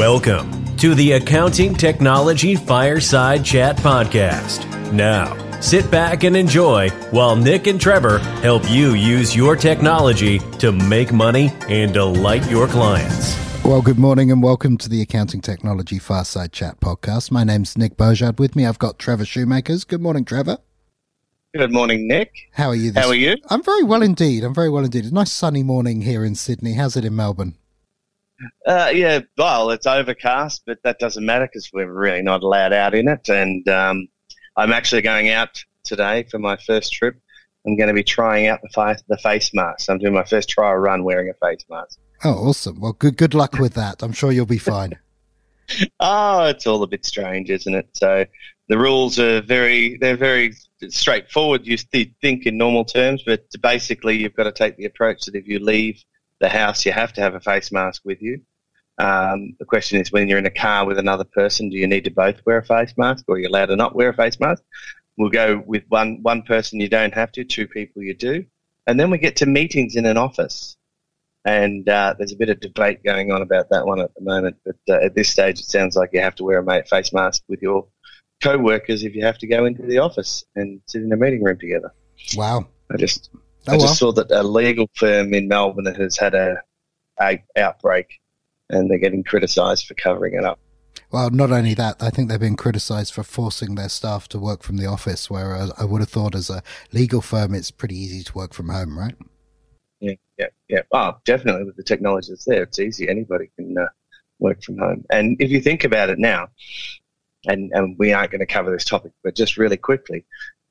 Welcome to the Accounting Technology Fireside Chat Podcast. Now, sit back and enjoy while Nick and Trevor help you use your technology to make money and delight your clients. Well, good morning and welcome to the Accounting Technology Fireside Chat Podcast. My name's Nick Beaugeard. With me, I've got Trevor Shoemakers. Good morning, Trevor. Good morning, Nick. How are you? This- How are you? I'm very well indeed. I'm very well indeed. It's a nice sunny morning here in Sydney. How's it in Melbourne? Uh, yeah, well, it's overcast, but that doesn't matter because we're really not allowed out in it. And um, I'm actually going out today for my first trip. I'm going to be trying out the face, the face mask. I'm doing my first trial run wearing a face mask. Oh, awesome. Well, good good luck with that. I'm sure you'll be fine. Oh, it's all a bit strange, isn't it? So the rules are very they're very straightforward. You th- think in normal terms, but basically you've got to take the approach that if you leave the house, you have to have a face mask with you. Um, the question is, when you're in a car with another person, do you need to both wear a face mask, or are you allowed to not wear a face mask? We'll go with one one person. You don't have to. Two people, you do. And then we get to meetings in an office, and uh, there's a bit of debate going on about that one at the moment. But uh, at this stage, it sounds like you have to wear a face mask with your co-workers if you have to go into the office and sit in a meeting room together. Wow. I just Oh, I just saw that a legal firm in Melbourne has had a, a outbreak, and they're getting criticised for covering it up. Well, not only that, I think they've been criticised for forcing their staff to work from the office, whereas I would have thought as a legal firm, it's pretty easy to work from home, right? Yeah, yeah, yeah. Oh, definitely with the technology that's there, it's easy. Anybody can uh, work from home. And if you think about it now, and, and we aren't going to cover this topic, but just really quickly,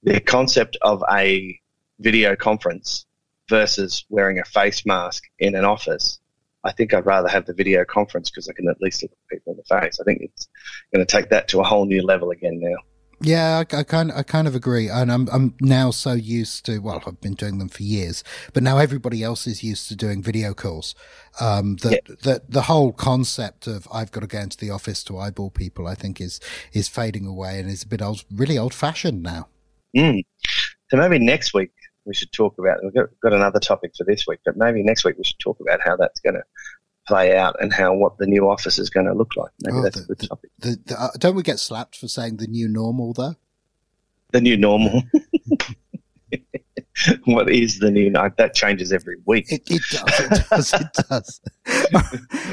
the concept of a video conference versus wearing a face mask in an office, I think I'd rather have the video conference because I can at least look at people in the face. I think it's going to take that to a whole new level again now. Yeah, I, I kind I kind of agree, and I'm I'm now so used to. Well, I've been doing them for years, but now everybody else is used to doing video calls. Um, that that the whole concept of I've got to go into the office to eyeball people, I think is is fading away and is a bit old, really old fashioned now. Mm. So maybe next week we should talk about. We've got, got another topic for this week, but maybe next week we should talk about how that's going to play out and how what the new office is going to look like. Maybe Oh, that's the- a good topic. The, the, uh, don't we get slapped for saying the new normal though? The new normal. what is the new? That changes every week. It, it does. It does. It does.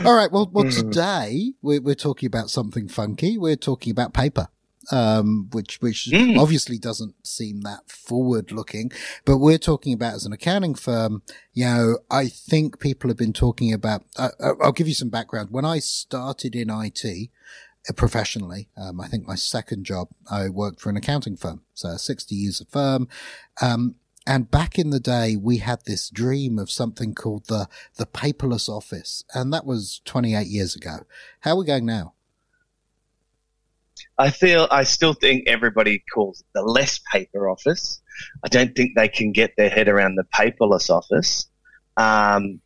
All right. Well, well, Mm. today we're, we're talking about something funky. We're talking about paper, um, which which Mm. obviously doesn't seem that forward looking. But we're talking about as an accounting firm. You know, I think people have been talking about. Uh, uh, I'll give you some background. When I started in IT. uh, Professionally, um, I think my second job, I worked for an accounting firm, so a 60 user firm. Um, and back in the day, we had this dream of something called the, the paperless office. And that was 28 years ago. How are we going now? I feel I still think everybody calls it the less paper office. I don't think they can get their head around the paperless office. Um,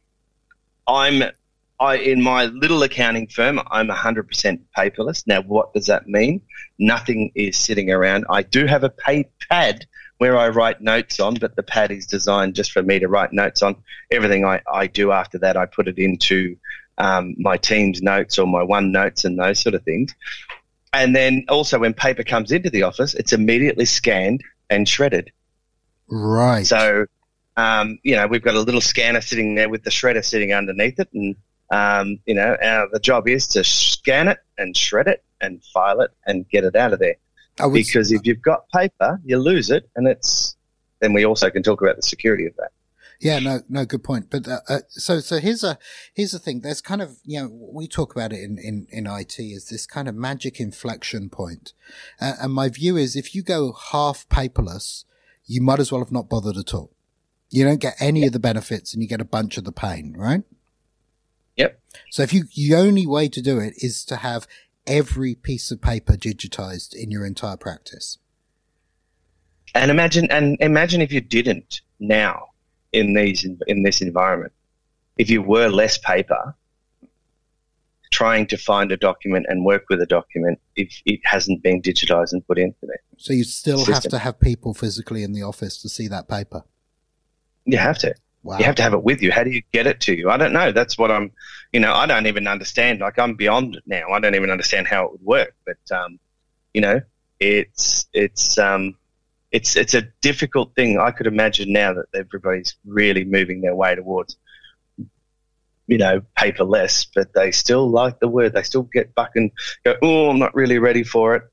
I'm I in my little accounting firm. I'm 100% paperless. Now, what does that mean? Nothing is sitting around. I do have a pad where I write notes on, but the pad is designed just for me to write notes on. Everything I, I do after that, I put it into um, my team's notes or my one notes and those sort of things. And then also when paper comes into the office, it's immediately scanned and shredded. Right. So, um, you know, we've got a little scanner sitting there with the shredder sitting underneath it. And, um, you know, our, the job is to scan it and shred it and file it and get it out of there. Because if you've got paper, you lose it. And it's, then we also can talk about the security of that. Yeah, no, no, good point. But uh, uh, so, so here's a here's the thing. There's kind of you know we talk about it in in in IT is this kind of magic inflection point, uh, and my view is if you go half paperless, you might as well have not bothered at all. You don't get any of the benefits, and you get a bunch of the pain, right? Yep. So if you the only way to do it is to have every piece of paper digitized in your entire practice. And imagine, and imagine if you didn't now in these, in this environment, if you were less paper, trying to find a document and work with a document if it hasn't been digitized and put into there. So you still have to have people physically in the office to see that paper. You have to. Wow. You have to have it with you. How do you get it to you? I don't know. That's what I'm, you know, I don't even understand. Like I'm beyond it now. I don't even understand how it would work. But, um, you know, it's, it's, um, it's, it's a difficult thing. I could imagine now that everybody's really moving their way towards, you know, paperless, but they still like the word. They still get back and go, oh, I'm not really ready for it.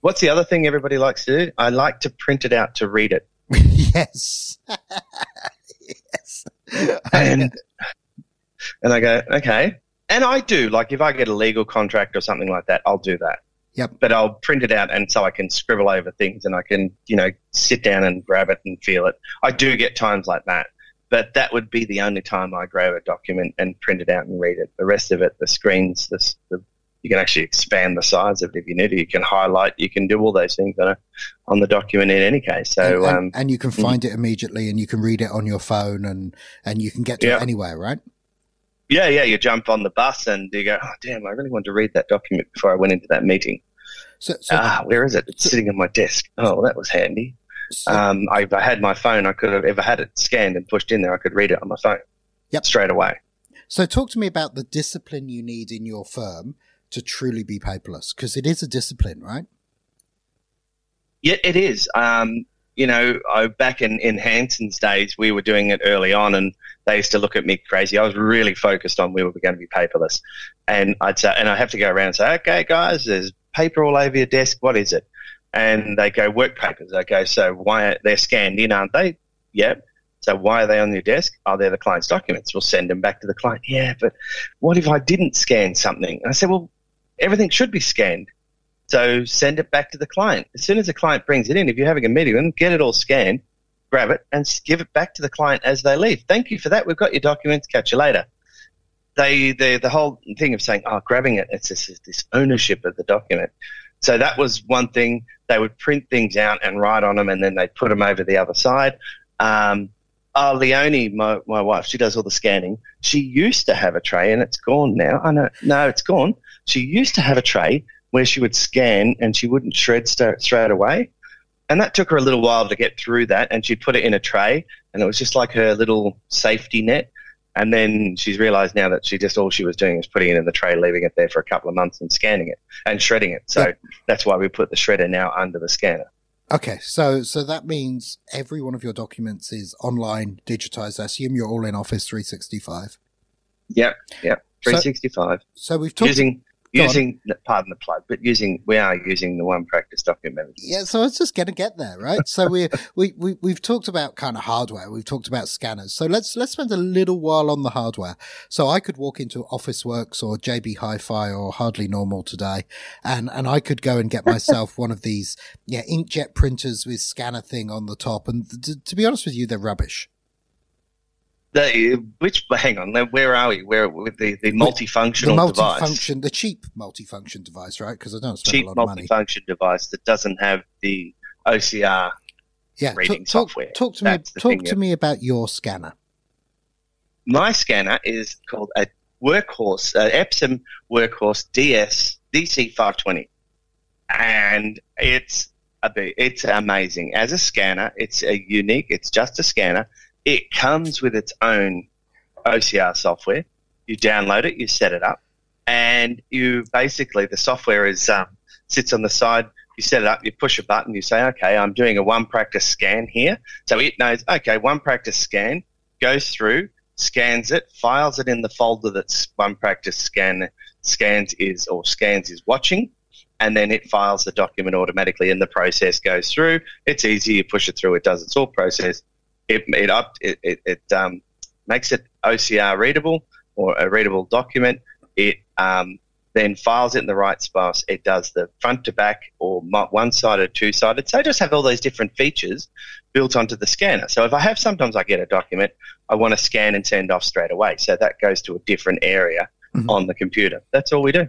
What's the other thing everybody likes to do? I like to print it out to read it. yes. Yes. And and I go, okay. And I do, like if I get a legal contract or something like that, I'll do that. Yep. But I'll print it out and so I can scribble over things and I can, you know, sit down and grab it and feel it. I do get times like that. But that would be the only time I grab a document and print it out and read it. The rest of it, the screens, the, the you can actually expand the size of it if you need to. You can highlight, you can do all those things on, a, on the document in any case. So, and, and, um, and you can find mm-hmm. it immediately and you can read it on your phone and, and you can get to yeah. it anywhere, right? Yeah, yeah. You jump on the bus and you go, oh, damn, I really wanted to read that document before I went into that meeting. So, so ah, where is it? It's so, sitting on my desk. Oh, that was handy. So, um, I, if I had my phone, I could have ever had it scanned and pushed in there. I could read it on my phone. Yep. Straight away. So talk to me about the discipline you need in your firm to truly be paperless? Because it is a discipline, right? Yeah, it is. Um, you know, I, back in, in Hanson's days, we were doing it early on, and they used to look at me crazy. I was really focused on we were going to be paperless, and I'd say, and I have to go around and say, "Okay, guys, there's paper all over your desk. What is it?" And they go, "Work papers." Okay, so why are they're scanned in, aren't they? Yep. So why are they on your desk? Oh, they're the client's documents. We'll send them back to the client. Yeah, but what if I didn't scan something? And I said, well, everything should be scanned. So send it back to the client. As soon as the client brings it in, if you're having a meeting with them, get it all scanned, grab it, and give it back to the client as they leave. Thank you for that. We've got your documents. Catch you later. They, the, the whole thing of saying, oh, grabbing it, it's this, this ownership of the document. So that was one thing. They would print things out and write on them, and then they'd put them over the other side. Um, uh, Leonie, my, my wife, she does all the scanning. She used to have a tray, and it's gone now. I know, no, it's gone she used to have a tray where she would scan and she wouldn't shred st- straight away. And that took her a little while to get through that. And she'd put it in a tray and it was just like her little safety net. And then she's realized now that she just all she was doing was putting it in the tray, leaving it there for a couple of months and scanning it and shredding it. So that's why we put the shredder now under the scanner. Okay, so so that means every one of your documents is online, digitized. I assume you're all in Office 365. Yep, yep, 365. So, so we've talked using using pardon the plug, but using we are using the one practice document Yeah, so I was just going to get there, right? So we we we we've talked about kind of hardware, we've talked about scanners. So let's let's spend a little while on the hardware. So I could walk into Officeworks or JB Hi-Fi or Hardly Normal today, and and I could go and get myself one of these yeah inkjet printers with scanner thing on the top. And th- to be honest with you, they're rubbish. The, which hang on, where are we? Where with the, the multifunctional the multifunction, device? the cheap multifunction device, right? Because I don't spend cheap a lot of money. multifunction device that doesn't have the OCR yeah, reading talk, software. Talk to That's me. Talk to me about your scanner. My scanner is called a WorkForce, uh, Epson WorkForce DS DC 520, and it's a it's amazing as a scanner. It's a unique. It's just a scanner it comes with its own OCR software. You download it, you set it up, and you basically the software is um, sits on the side. You set it up, you push a button, you say, okay, I'm doing a one practice scan here. So it knows, okay, one practice scan goes through, scans it, files it in the folder that one practice scan scans is or scans is watching, and then it files the document automatically and the process goes through. It's easy, you push it through, it does its all process it it up it it, it um, makes it OCR readable or a readable document. It um, then files it in the right space. It does the front to back or one sided, two sided. So I just have all those different features built onto the scanner. So if I have, sometimes I get a document I want to scan and send off straight away. So that goes to a different area mm-hmm. on the computer. That's all we do.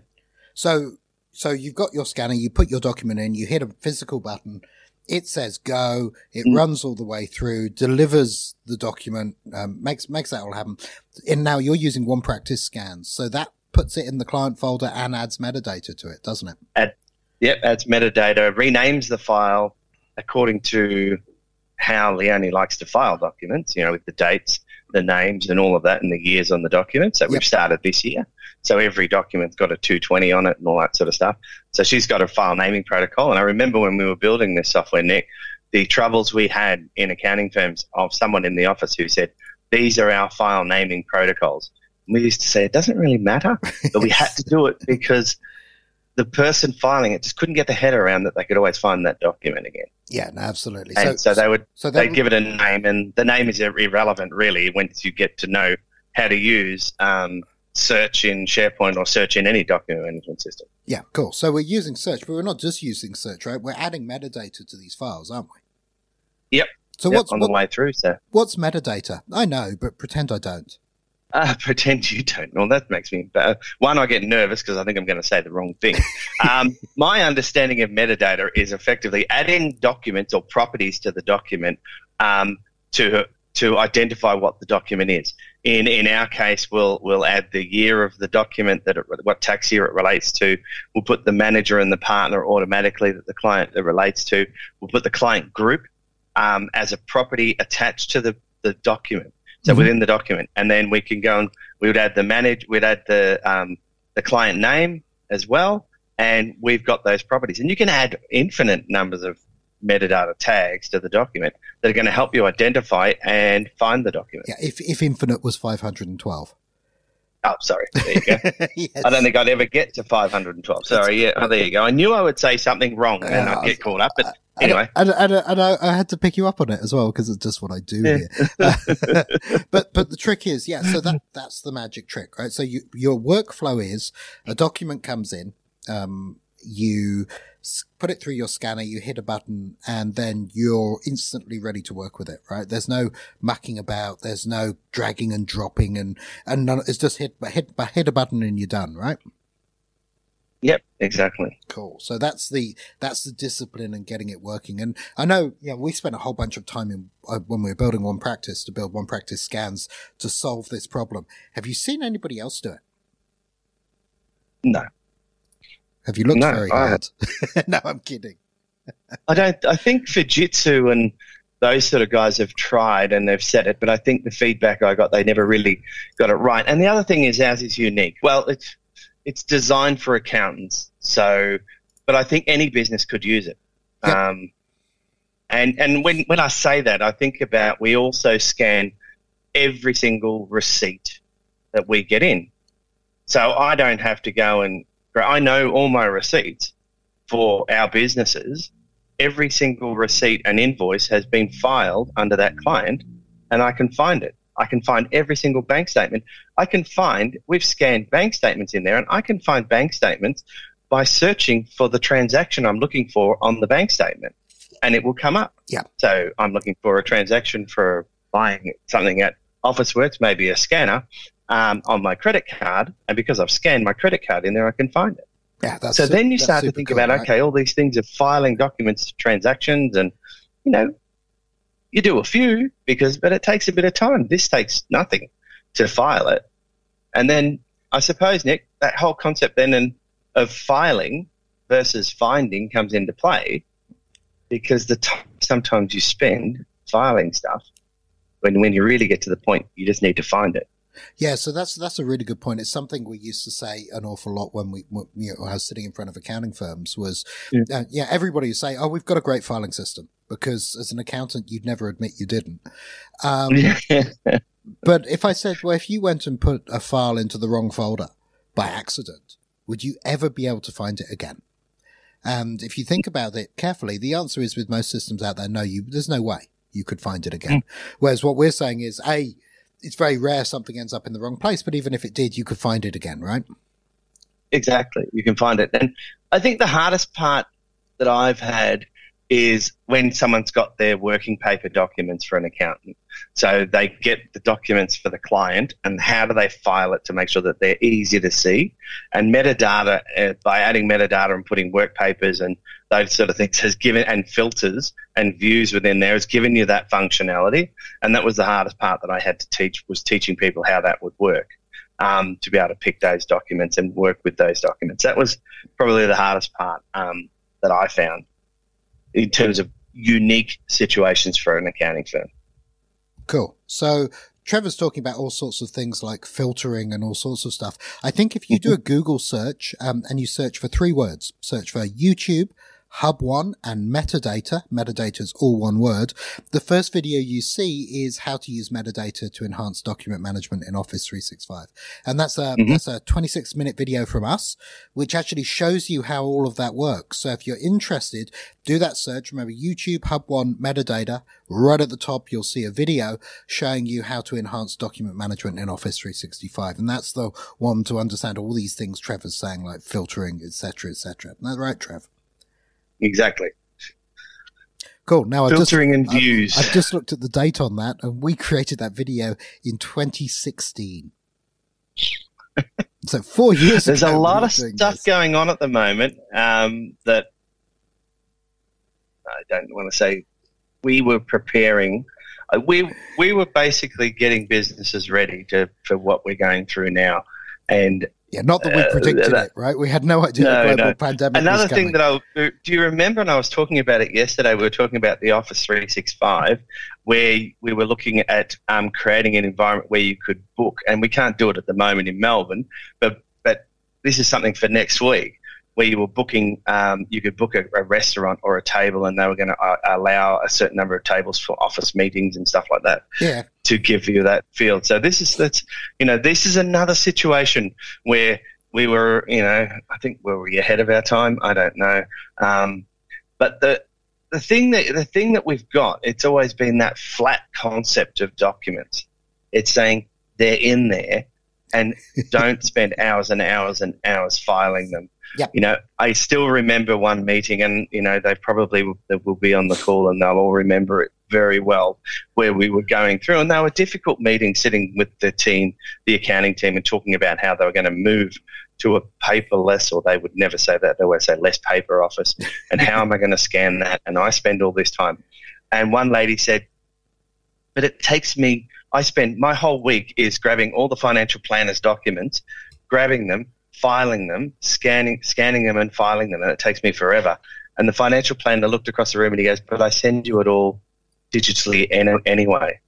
So, so you've got your scanner, you put your document in, you hit a physical button, it says go, it mm. runs all the way through, delivers the document, um, makes makes that all happen. And now you're using one practice scans, so that puts it in the client folder and adds metadata to it, doesn't it? Add, yep, adds metadata, renames the file according to how Leonie likes to file documents, you know, with the dates. The names and all of that and the years on the documents So yep. we've started this year. So every document's got a 220 on it and all that sort of stuff. So she's got a file naming protocol. And I remember when we were building this software, Nick, the troubles we had in accounting firms of someone in the office who said, these are our file naming protocols. And we used to say it doesn't really matter, but we had to do it because the person filing it just couldn't get the head around that they could always find that document again. Yeah, no, absolutely. And so, so they would so they'd give it a name, and the name is irrelevant really once you get to know how to use um, search in SharePoint or search in any document management system. Yeah, cool. So we're using search, but we're not just using search, right? We're adding metadata to these files, aren't we? Yep. So yep, what's on the way through? So what's metadata? I know, but pretend I don't. Uh, pretend you don't. Well, that makes me better. One, I get nervous because I think I'm going to say the wrong thing. um, my understanding of metadata is effectively adding documents or properties to the document um, to to identify what the document is. In in our case, we'll we'll add the year of the document that it, what tax year it relates to. We'll put the manager and the partner automatically that the client that relates to. We'll put the client group um, as a property attached to the, the document. So mm-hmm. within the document, and then we can go and we would add the manage, we'd add the um, the client name as well, and we've got those properties. And you can add infinite numbers of metadata tags to the document that are going to help you identify and find the document. Yeah, if if infinite was five hundred and twelve. Oh, sorry. There you go. yes. I don't think I'd ever get to 512. Sorry. Yeah. Oh, there you go. I knew I would say something wrong and uh, I'd get caught up, but anyway. And, and, and, I, I, had to pick you up on it as well because it's just what I do yeah. here. but but the trick is, yeah. So that that's the magic trick, right? So you, your workflow is a document comes in, um, you put it through your scanner, you hit a button, and then you're instantly ready to work with it, right? There's no mucking about, there's no dragging and dropping, and and none, it's just hit hit hit a button and you're done, right? Yep, exactly. Cool. So that's the that's the discipline and getting it working. And I know, yeah, we spent a whole bunch of time in uh, when we were building one practice to build one practice scans to solve this problem. Have you seen anybody else do it? No. Have you looked no, very hard? no, I'm kidding. I don't. I think Fujitsu and those sort of guys have tried and they've said it, but I think the feedback I got, they never really got it right. And the other thing is ours is unique. Well, it's it's designed for accountants, so but I think any business could use it. Yep. Um, and and when when I say that, I think about we also scan every single receipt that we get in, so I don't have to go and I know all my receipts for our businesses. Every single receipt and invoice has been filed under that client, and I can find it. I can find every single bank statement. I can find, we've scanned bank statements in there, and I can find bank statements by searching for the transaction I'm looking for on the bank statement, and it will come up. Yeah. So I'm looking for a transaction for buying something at Officeworks, maybe a scanner um, on my credit card, and because I've scanned my credit card in there, I can find it. Yeah, that's so then you start to think cool, about right? okay, all these things of filing documents, transactions, and you know, you do a few because, but it takes a bit of time. This takes nothing to file it, and then I suppose Nick, that whole concept then and of filing versus finding comes into play because the time sometimes you spend filing stuff when when you really get to the point you just need to find it. Yeah, so that's that's a really good point. It's something we used to say an awful lot when we, you know, I was sitting in front of accounting firms. Was yeah, uh, yeah everybody would say, "Oh, we've got a great filing system," because as an accountant, you'd never admit you didn't. Um, but if I said, "Well, if you went and put a file into the wrong folder by accident, would you ever be able to find it again?" And if you think about it carefully, the answer is with most systems out there, no, you there's no way you could find it again. Mm. Whereas what we're saying is, a it's very rare something ends up in the wrong place, but even if it did, you could find it again, right? Exactly. You can find it. And I think the hardest part that I've had is when someone's got their working paper documents for an accountant. So they get the documents for the client and how do they file it to make sure that they're easy to see? And metadata, uh, by adding metadata and putting work papers and those sort of things has given, and filters and views within there has given you that functionality. And that was the hardest part that I had to teach was teaching people how that would work. Um, to be able to pick those documents and work with those documents. That was probably the hardest part um, that I found in terms of unique situations for an accounting firm. Cool. So Trevor's talking about all sorts of things like filtering and all sorts of stuff. I think if you do a. Google search um, and you search for three words, search for YouTube, Hub One, and metadata. Metadata is all one word. The first video you see is how to use metadata to enhance document management in Office 365. And that's a, Mhm. that's a 26 minute video from us, which actually shows you how all of that works. So if you're interested, do that search. Remember YouTube Hub One metadata. Right at the top, you'll see a video showing you how to enhance document management in Office 365. And that's the one to understand all these things Trevor's saying, like filtering, etc., etc. That's right, Trev. Exactly. Cool. Now I've just, Filtering and views. I've just looked at the date on that, and we created that video in 2016. so four years. There's a lot of stuff this. going on at the moment um, that I don't want to say we were preparing. Uh, we we were basically getting businesses ready to for what we're going through now, and Yeah, not that we Uh, predicted that- it, right? We had no idea No, the global no. pandemic Another thing that I do you remember when I was talking about it yesterday? We were talking about the Office 365, where we were looking at um, creating an environment where you could book, and we can't do it at the moment in Melbourne, but but this is something for next week. Where you were booking, um, you could book a, a restaurant or a table, and they were going to uh, allow a certain number of tables for office meetings and stuff like that yeah, to give you that field. So this is that's you know this is another situation where we were you know I think were we ahead of our time? I don't know. Um, but the the thing that the thing that we've got it's always been that flat concept of documents. It's saying they're in there and don't spend hours and hours and hours filing them. Yep. You know, I still remember one meeting, and you know they probably will, they will be on the call, and they'll all remember it very well where we were going through. And they were difficult meetings sitting with the team, the accounting team, and talking about how they were going to move to a paperless, or they would never say that, they would say less paper office. And how am I going to scan that? And I spend all this time. And one lady said, but it takes me, I spend my whole week is grabbing all the financial planners documents, grabbing them, filing them, scanning, scanning them and filing them. And it takes me forever. And the financial planner looked across the room and he goes, but I send you it all digitally any, anyway.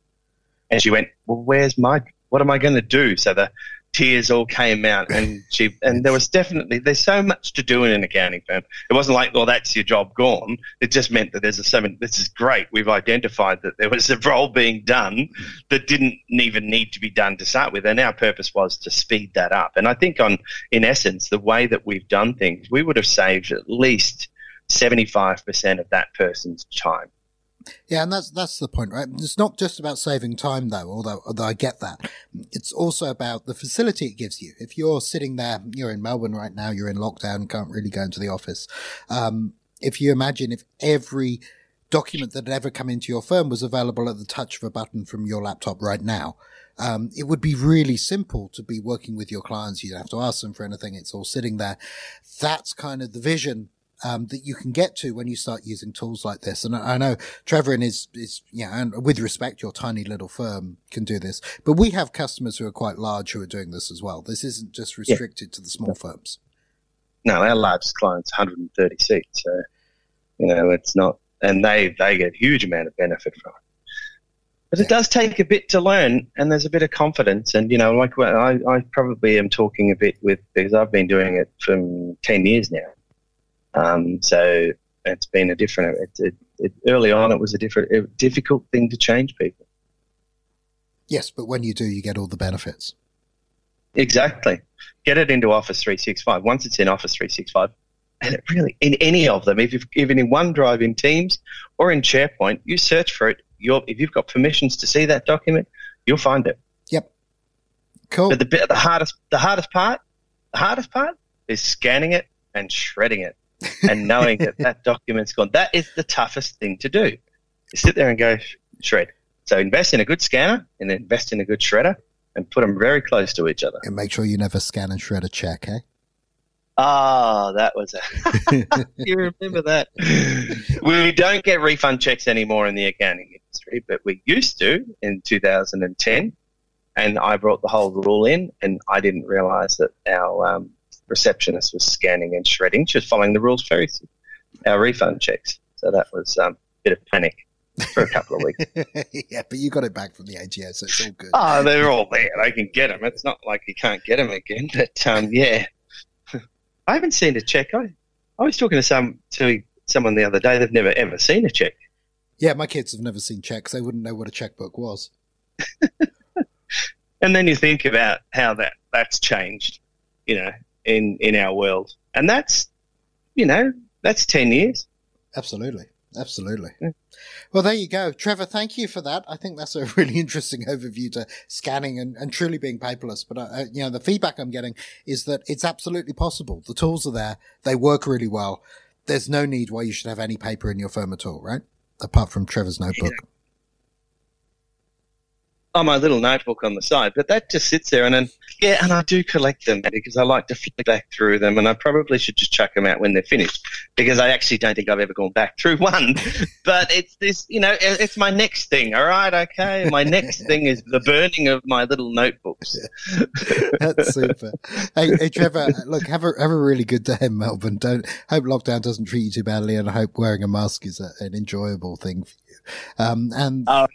And she went, well, where's my, what am I going to do? So the tears all came out and she, and there was definitely, there's so much to do in an accounting firm. It wasn't like, well, that's your job gone. It just meant that there's a, so many, this is great. We've identified that there was a role being done that didn't even need to be done to start with. And our purpose was to speed that up. And I think on, in essence, the way that we've done things, we would have saved at least 75% of that person's time. Yeah, and that's that's the point, right? It's not just about saving time, though. Although, although I get that, it's also about the facility it gives you. If you're sitting there, you're in Melbourne right now, you're in lockdown, can't really go into the office. Um, if you imagine if every document that had ever come into your firm was available at the touch of a button from your laptop right now. Um, it would be really simple to be working with your clients. You don't have to ask them for anything. It's all sitting there. That's kind of the vision um, that you can get to when you start using tools like this. And I I know Trevor and is, his, yeah, and with respect, your tiny little firm can do this, but we have customers who are quite large who are doing this as well. This isn't just restricted to the small firms. No, our largest client's 130 seats. So, you know, it's not, and they, they get a huge amount of benefit from it. But it does take a bit to learn, and there's a bit of confidence. And, you know, like well, I, I probably am talking a bit with, because I've been doing it for 10 years now. Um, so it's been a different, it, it, it, early on, it was a different, a difficult thing to change people. Yes, but when you do, you get all the benefits. Exactly. Get it into Office 365. Once it's in Office 365, and it really, in any of them, if you've, even in OneDrive, in Teams, or in SharePoint, you search for it. You're, if you've got permissions to see that document, you'll find it. Yep. Cool. But the the hardest, the hardest part, the hardest part is scanning it and shredding it, and knowing that that document's gone. That is the toughest thing to do. You sit there and go shred. So invest in a good scanner and invest in a good shredder, and put them very close to each other. and make sure you never scan and shred a check, eh? Ah, that was a. you remember that? we don't get refund checks anymore in the accounting industry, but we used to in 2010. And I brought the whole rule in, and I didn't realise that our um, receptionist was scanning and shredding. She was following the rules very, our refund checks. So that was um, a bit of panic. for a couple of weeks. yeah, but you got it back from the ATO, so it's all good. Oh, they're all there. They can get them. It's not like you can't get them again. But um, yeah, I haven't seen a check. I, I was talking to some to someone the other day. They've never ever seen a check. Yeah, my kids have never seen checks. They wouldn't know what a checkbook was. and then you think about how that that's changed, you know, in in our world, and that's you know that's ten years. Absolutely. Absolutely. Yeah. Well, there you go. Trevor, thank you for that. I think that's a really interesting overview to scanning and, and truly being paperless. But, uh, uh, you know, the feedback I'm getting is that it's absolutely possible. The tools are there. They work really well. There's no need why you should have any paper in your firm at all, right? Apart from Trevor's notebook. On my little notebook on the side, but that just sits there. And then, yeah, and I do collect them because I like to flick back through them, and I probably should just chuck them out when they're finished because I actually don't think I've ever gone back through one. but it's this, you know, it's my next thing. All right, okay. My next thing is the burning of my little notebooks. That's super. Hey, hey, Trevor, look, have a have a really good day in Melbourne. Don't hope lockdown doesn't treat you too badly, and I hope wearing a mask is a, an enjoyable thing for you. Um, and. Uh,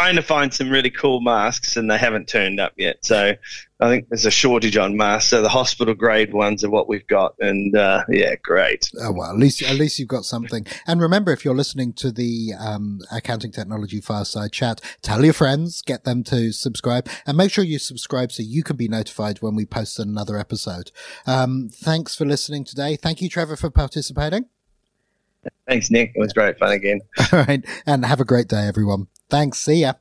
trying to find some really cool masks and they haven't turned up yet. So I think there's a shortage on masks. So the hospital grade ones are what we've got. And uh, yeah, great. Oh, well, at least, at least you've got something. And remember, if you're listening to the um, Accounting Technology Fireside Chat, tell your friends, get them to subscribe and make sure you subscribe so you can be notified when we post another episode. Um, thanks for listening today. Thank you, Trevor, for participating. Thanks, Nick. It was great fun again. All right. And have a great day, everyone. Thanks. See ya.